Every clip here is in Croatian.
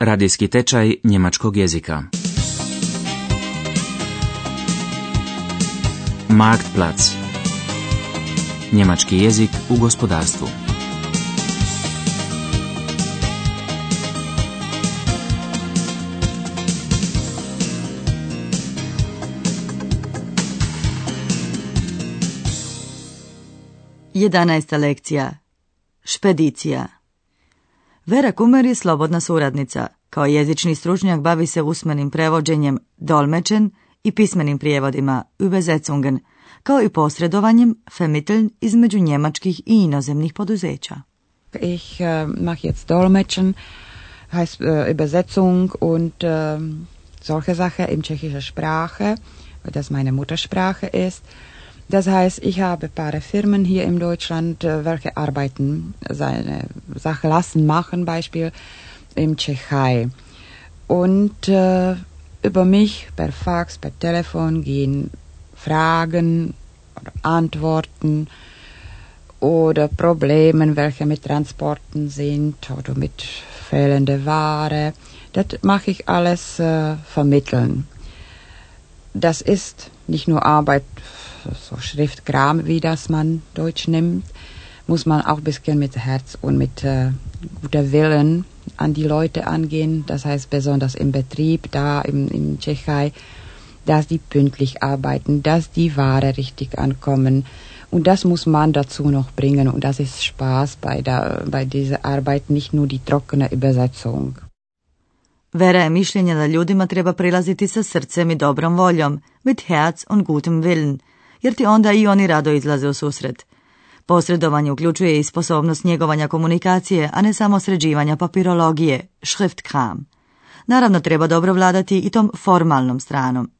Radijski tečaj njemačkog jezika. Marktplatz. Njemački jezik u gospodarstvu. Jedanaesta lekcija. Špedicija. Vera Kumer je slobodna suradnica. Kao jezični stručnjak bavi se usmenim prevođenjem dolmečen i pismenim prijevodima Übersetzungen, kao i posredovanjem vermitteln između njemačkih i inozemnih poduzeća. Ich uh, mache jetzt Dolmetschen, heißt uh, Übersetzung und uh, solche Sachen in tschechischer Sprache, weil das meine Muttersprache ist. Das heißt, ich habe ein paar Firmen hier in Deutschland, äh, welche arbeiten, seine Sache lassen machen, Beispiel im Tschechei. Und äh, über mich per Fax, per Telefon gehen Fragen oder Antworten oder Probleme, welche mit Transporten sind oder mit fehlender Ware. Das mache ich alles äh, vermitteln. Das ist nicht nur Arbeit so Schriftkram, wie das man Deutsch nimmt, muss man auch ein bisschen mit Herz und mit äh, guter Willen an die Leute angehen. Das heißt besonders im Betrieb, da im, im Tschechei, dass die pünktlich arbeiten, dass die Ware richtig ankommen. Und das muss man dazu noch bringen. Und das ist Spaß bei, der, bei dieser Arbeit, nicht nur die trockene Übersetzung. Vera je mišljenja da ljudima treba prilaziti sa srcem i dobrom voljom, mit Herz und gutem Willen, jer ti onda i oni rado izlaze u susret. Posredovanje uključuje i sposobnost njegovanja komunikacije, a ne samo sređivanja papirologije, Schriftkram. Naravno treba dobro vladati i tom formalnom stranom.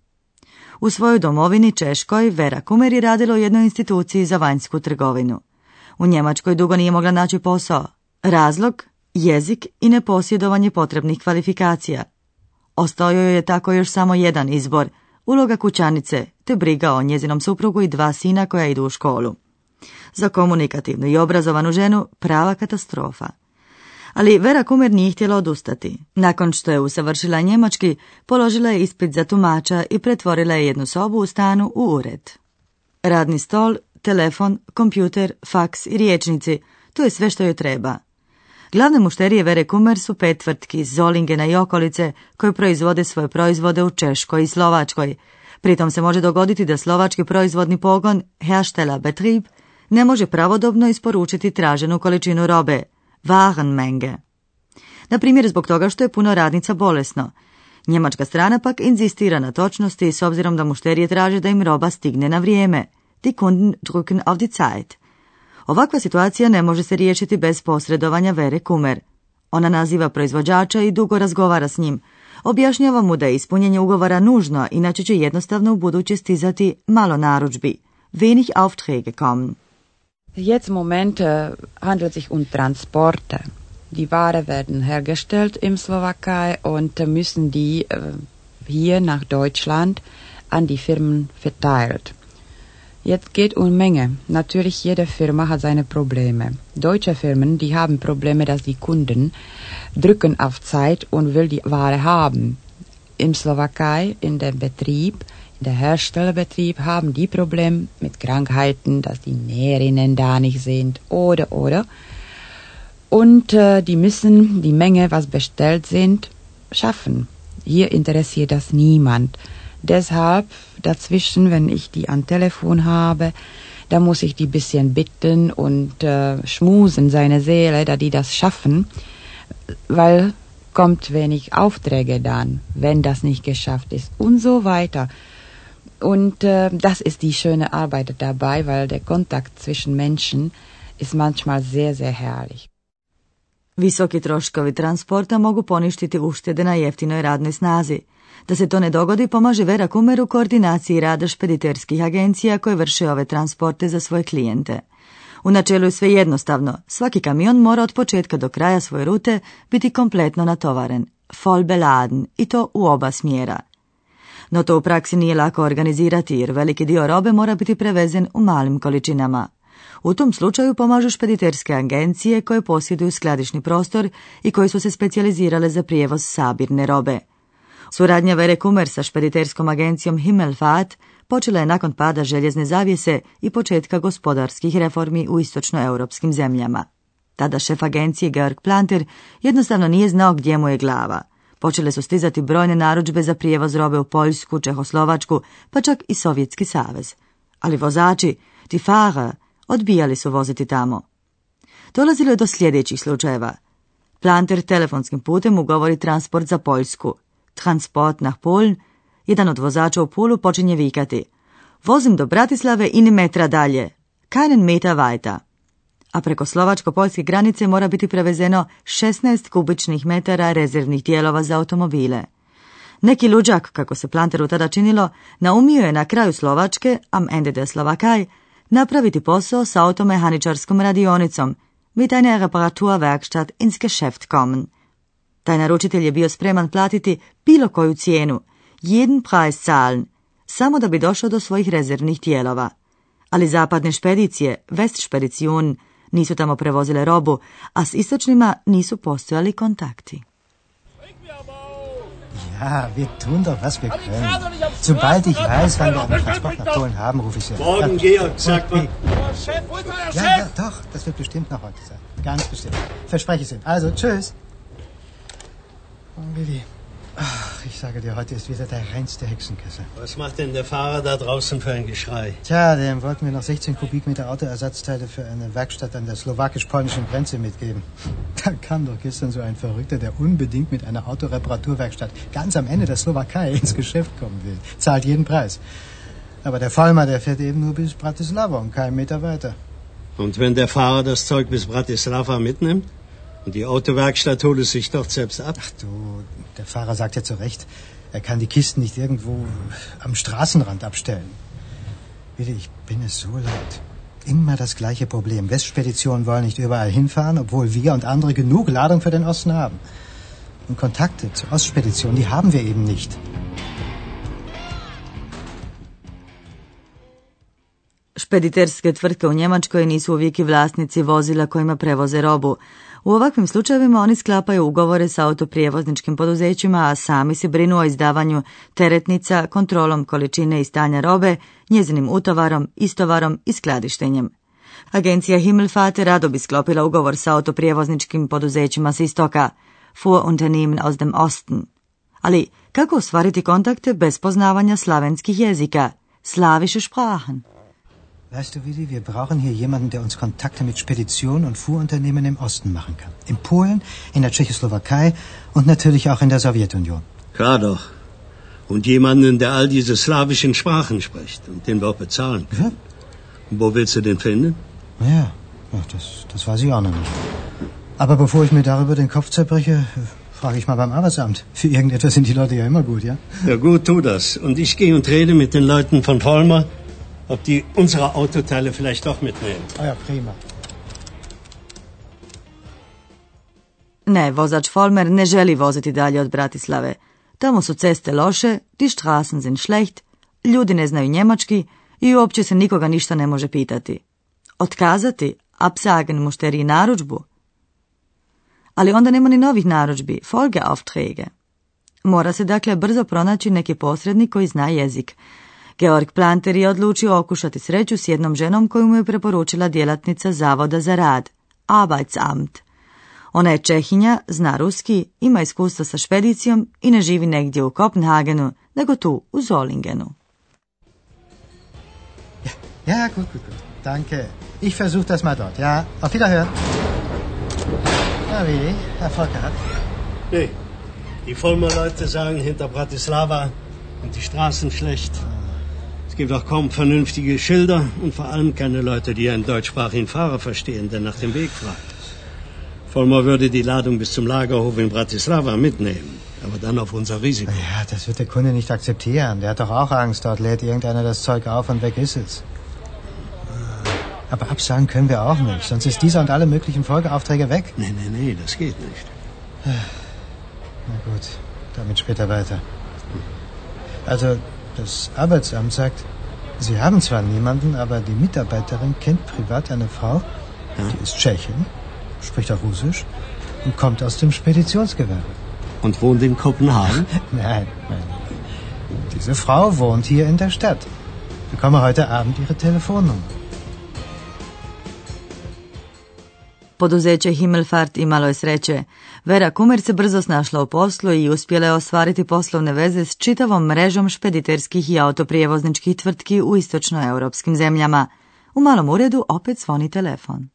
U svojoj domovini Češkoj Vera Kumer je radila u jednoj instituciji za vanjsku trgovinu. U Njemačkoj dugo nije mogla naći posao. Razlog, jezik i neposjedovanje potrebnih kvalifikacija. Ostao joj je tako još samo jedan izbor, uloga kućanice, te briga o njezinom suprugu i dva sina koja idu u školu. Za komunikativnu i obrazovanu ženu prava katastrofa. Ali Vera Kumer nije htjela odustati. Nakon što je usavršila njemački, položila je ispit za tumača i pretvorila je jednu sobu u stanu u ured. Radni stol, telefon, kompjuter, faks i riječnici, to je sve što joj treba. Glavne mušterije Vere Kumer su pet tvrtki iz Zolingena i okolice koje proizvode svoje proizvode u Češkoj i Slovačkoj. Pritom se može dogoditi da slovački proizvodni pogon Herstella Betrieb ne može pravodobno isporučiti traženu količinu robe, Warenmenge. Na primjer zbog toga što je puno radnica bolesno. Njemačka strana pak inzistira na točnosti s obzirom da mušterije traže da im roba stigne na vrijeme. Die Kunden drücken auf die Zeit. Ovakva situacija ne može se riješiti bez posredovanja Vere Kumer. Ona naziva proizvođača i dugo razgovara s njim. Objašnjava mu da je ispunjenje ugovora nužno, inače će jednostavno u buduće stizati malo narudžbi. Wenig Aufträge kommen. Jetzt im Moment äh, handelt sich um Transporte. Die Ware werden hergestellt im Slowakei und müssen die äh, hier nach Deutschland an die Firmen verteilt. Jetzt geht um Menge. Natürlich, jede Firma hat seine Probleme. Deutsche Firmen, die haben Probleme, dass die Kunden drücken auf Zeit und will die Ware haben. Im Slowakei, in dem Betrieb, in der Herstellerbetrieb haben die Probleme mit Krankheiten, dass die Näherinnen da nicht sind oder oder. Und äh, die müssen die Menge, was bestellt sind, schaffen. Hier interessiert das niemand. Deshalb dazwischen, wenn ich die am Telefon habe, da muss ich die bisschen bitten und äh, schmusen seine Seele, da die das schaffen, weil kommt wenig Aufträge dann, wenn das nicht geschafft ist und so weiter. Und äh, das ist die schöne Arbeit dabei, weil der Kontakt zwischen Menschen ist manchmal sehr, sehr herrlich. Visoki troškovi transporta mogu poništiti uštede na jeftinoj radnoj snazi. Da se to ne dogodi, pomaže Vera Kumer u koordinaciji rada špediterskih agencija koje vrše ove transporte za svoje klijente. U načelu je sve jednostavno. Svaki kamion mora od početka do kraja svoje rute biti kompletno natovaren, voll beladen, i to u oba smjera. No to u praksi nije lako organizirati jer veliki dio robe mora biti prevezen u malim količinama. U tom slučaju pomažu špediterske agencije koje posjeduju skladišni prostor i koji su se specijalizirale za prijevoz sabirne robe. Suradnja Vere Kumer sa špediterskom agencijom Himmelfahrt počela je nakon pada željezne zavjese i početka gospodarskih reformi u istočnoeuropskim zemljama. Tada šef agencije Georg Planter jednostavno nije znao gdje mu je glava. Počele su stizati brojne narudžbe za prijevoz robe u Poljsku, Čehoslovačku, pa čak i Sovjetski savez. Ali vozači, ti Fahrer, odbijali su voziti tamo. Dolazilo je do sljedećih slučajeva. Planter telefonskim putem ugovori transport za Poljsku. Transport na Polen, jedan od vozača u Pulu počinje vikati. Vozim do Bratislave i ni metra dalje. Keinen meter weiter a preko slovačko-poljske granice mora biti prevezeno 16 kubičnih metara rezervnih dijelova za automobile. Neki luđak, kako se Planteru tada činilo, naumio je na kraju Slovačke, am Ende der Slovakaj, napraviti posao sa automehaničarskom radionicom, mit einer Reparaturwerkstatt ins Geschäft kommen. Taj naručitelj je bio spreman platiti bilo koju cijenu, jeden Preis zahlen, samo da bi došao do svojih rezervnih dijelova. Ali zapadne špedicije, Westspedition, nisu tamo prevozile robu, a s istočnima nisu postojali kontakti. Ja, wir tun doch, was wir können. Sobald ich weiß, wann wir einen Transport nach Polen haben, rufe ich Sie an. Morgen, Georg, sagt man. Ja, ja, doch, das wird bestimmt noch heute sein. Ganz bestimmt. Verspreche es Ihnen. Also, tschüss. Willi. Ach, ich sage dir, heute ist wieder der reinste Hexenkessel. Was macht denn der Fahrer da draußen für ein Geschrei? Tja, dem wollten wir noch 16 Kubikmeter Autoersatzteile für eine Werkstatt an der slowakisch-polnischen Grenze mitgeben. Da kam doch gestern so ein Verrückter, der unbedingt mit einer Autoreparaturwerkstatt ganz am Ende der Slowakei ins Geschäft kommen will. Zahlt jeden Preis. Aber der Vollmer, der fährt eben nur bis Bratislava und keinen Meter weiter. Und wenn der Fahrer das Zeug bis Bratislava mitnimmt? Und die Autowerkstatt holt es sich dort selbst ab? Ach du, der Fahrer sagt ja zu Recht, er kann die Kisten nicht irgendwo am Straßenrand abstellen. Bitte, ich bin es so leid. Immer das gleiche Problem. Westspeditionen wollen nicht überall hinfahren, obwohl wir und andere genug Ladung für den Osten haben. Und Kontakte zur Ostspedition, die haben wir eben nicht. Špediterske tvrtke u Njemačkoj nisu uvijek i vlasnici vozila kojima prevoze robu. U ovakvim slučajevima oni sklapaju ugovore sa autoprijevozničkim poduzećima, a sami se brinu o izdavanju teretnica, kontrolom količine i stanja robe, njezinim utovarom, istovarom i skladištenjem. Agencija Himmelfahrt rado bi sklopila ugovor sa autoprijevozničkim poduzećima s istoka, Fuhrunternehmen aus dem Osten. Ali kako ostvariti kontakte bez poznavanja slavenskih jezika, slavische Sprachen? Weißt du, Willi, wir brauchen hier jemanden, der uns Kontakte mit Speditionen und Fuhrunternehmen im Osten machen kann. In Polen, in der Tschechoslowakei und natürlich auch in der Sowjetunion. Klar doch. Und jemanden, der all diese slawischen Sprachen spricht und den wir auch bezahlen können. Ja? Wo willst du den finden? Ja, ja das, das weiß ich auch noch nicht. Aber bevor ich mir darüber den Kopf zerbreche, frage ich mal beim Arbeitsamt. Für irgendetwas sind die Leute ja immer gut, ja? Ja gut, tu das. Und ich gehe und rede mit den Leuten von Vollmer ob die unsere Autoteile vielleicht doch mitnehmen. Ah ja, prima. Ne, vozač Folmer ne želi voziti dalje od Bratislave. Tamo su ceste loše, die Straßen sind schlecht, ljudi ne znaju njemački i uopće se nikoga ništa ne može pitati. Otkazati, absagen mušteriji narudžbu. Ali onda nema ni novih narudžbi, Folgeaufträge. Mora se dakle brzo pronaći neki posrednik koji zna jezik, Georg Planter je odlučio okušati sreću s jednom ženom koju mu je preporučila djelatnica Zavoda za rad, Arbeitsamt. Ona je Čehinja, zna ruski, ima iskustva sa špedicijom i ne živi negdje u Kopenhagenu, nego tu, u Zolingenu. Ja, ja, gut, gut, gut. Danke. Ich versuch das mal dort, ja? Auf Wiederhören. Na wie, Erfolg gehabt? Nee, die Vollmer Leute sagen hinter Bratislava und die Straßen schlecht. Gibt auch kaum vernünftige Schilder und vor allem keine Leute, die einen deutschsprachigen Fahrer verstehen, der nach dem Weg fragt. Vollmer würde die Ladung bis zum Lagerhof in Bratislava mitnehmen, aber dann auf unser Risiko. Ja, das wird der Kunde nicht akzeptieren. Der hat doch auch Angst. Dort lädt irgendeiner das Zeug auf und weg ist es. Aber absagen können wir auch nicht, sonst ist dieser und alle möglichen Folgeaufträge weg. Nee, nee, nee, das geht nicht. Na gut, damit später weiter. Also, das Arbeitsamt sagt, Sie haben zwar niemanden, aber die Mitarbeiterin kennt privat eine Frau, die ist Tschechin, spricht auch Russisch und kommt aus dem Speditionsgewerbe. Und wohnt in Kopenhagen? Nein, nein. Diese Frau wohnt hier in der Stadt. Ich bekomme heute Abend ihre Telefonnummer. Poduzeće Himmelfart imalo je sreće. Vera Kumer se brzo snašla u poslu i uspjela je ostvariti poslovne veze s čitavom mrežom špediterskih i autoprijevozničkih tvrtki u istočnoeuropskim zemljama. U malom uredu opet zvoni telefon.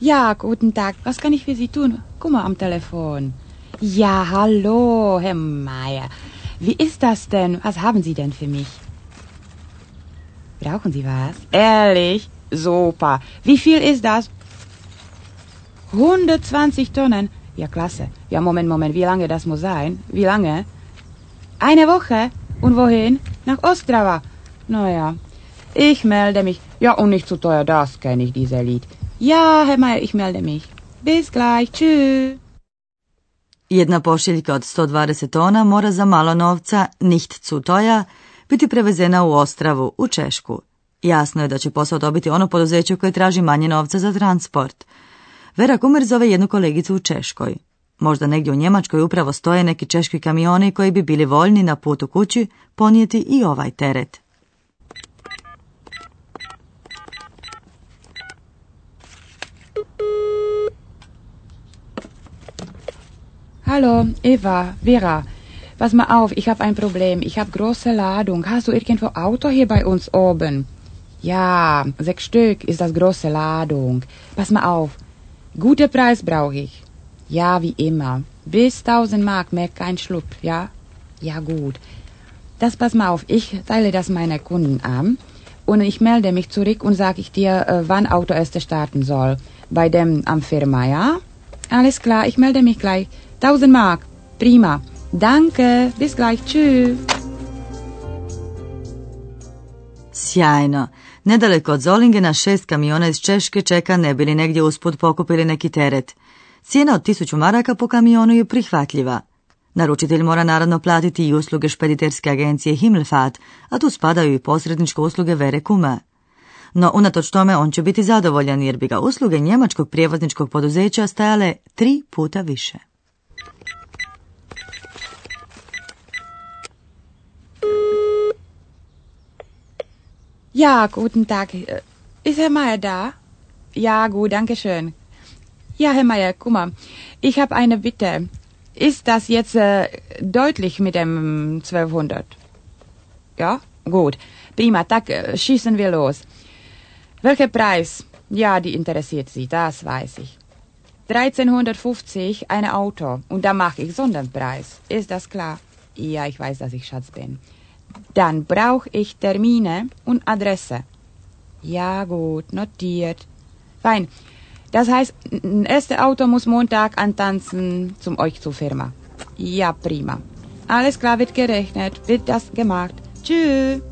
Ja, guten Tag. Was kann ich für Sie tun? Guck am Telefon. Ja, hallo, Herr Meier. Wie ist das denn? Was haben Sie denn für mich? Brauchen Sie was? Ehrlich? Super. Wie viel ist das? 120 Tonnen. Ja, klasse. Ja, Moment, Moment. Wie lange das muss sein? Wie lange? Eine Woche. Und wohin? Nach Ostrava. Naja, ich melde mich. Ja, und nicht zu teuer, das kenne ich, dieser Lied. Ja, Herr Meier, ich melde mich. Bis gleich. Tschüss. Jedna pošiljka od 120 tona mora za malo novca, nicht zu toja, biti prevezena u Ostravu, u Češku. Jasno je da će posao dobiti ono poduzeće koje traži manje novca za transport. Vera Kumer zove jednu kolegicu u Češkoj. Možda negdje u Njemačkoj upravo stoje neki češki kamioni koji bi bili voljni na putu kući ponijeti i ovaj teret. Hallo, Eva, Vera. Pass mal auf, ich habe ein Problem. Ich habe große Ladung. Hast du irgendwo Auto hier bei uns oben? Ja, sechs Stück ist das große Ladung. Pass mal auf. Guter Preis brauche ich. Ja, wie immer. Bis 1000 Mark, mehr kein Schluck, ja? Ja, gut. Das pass mal auf. Ich teile das meiner Kunden an. Und ich melde mich zurück und sage ich dir, äh, wann Auto erst starten soll. Bei dem am Firma, ja? Alles klar, ich melde mich gleich. 1000 Mark. Prima. Danke, bis gleich, tschüss. Sjajno. Nedaleko od Zolingena šest kamiona iz Češke čeka ne bili negdje usput pokupili neki teret. Cijena od tisuću maraka po kamionu je prihvatljiva. Naručitelj mora naravno platiti i usluge špediterske agencije Himmelfahrt, a tu spadaju i posredničke usluge Vere Kuma. No, unatoč tome, on će biti zadovoljan jer bi ga usluge njemačkog prijevozničkog poduzeća stajale tri puta više. Ja, guten Tag. Ist Herr Meier da? Ja, gut, danke schön. Ja, Herr Meier, guck mal, ich habe eine Bitte. Ist das jetzt äh, deutlich mit dem 1200? Ja, gut. Prima, tak äh, schießen wir los. Welcher Preis? Ja, die interessiert Sie, das weiß ich. 1350 ein Auto und da mache ich Sonderpreis. Ist das klar? Ja, ich weiß, dass ich Schatz bin. Dann brauche ich Termine und Adresse. Ja, gut, notiert. Fein. Das heißt, ein erstes Auto muss Montag antanzen zum euch zur Firma. Ja, prima. Alles klar wird gerechnet, wird das gemacht. Tschüss.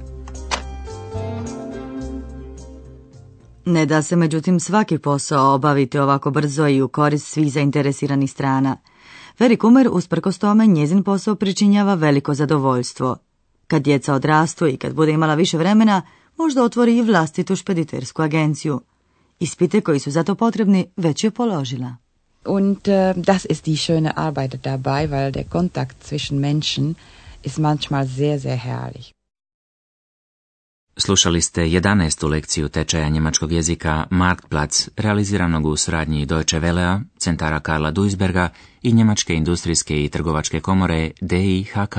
Ne da se međutim svaki posao obaviti ovako brzo i u korist svih zainteresiranih strana. Veri Kumer usprkos tome njezin posao pričinjava veliko zadovoljstvo. Kad djeca odrastu i kad bude imala više vremena, možda otvori i vlastitu špeditersku agenciju. Ispite koji su zato potrebni već je položila. Und äh, das ist die schöne Arbeit dabei, weil der Kontakt zwischen Menschen ist manchmal sehr, sehr herrlich. Slušali ste 11. lekciju tečaja njemačkog jezika Marktplatz, realiziranog u suradnji Deutsche Wellea, centara Karla Duisberga i Njemačke industrijske i trgovačke komore DIHK.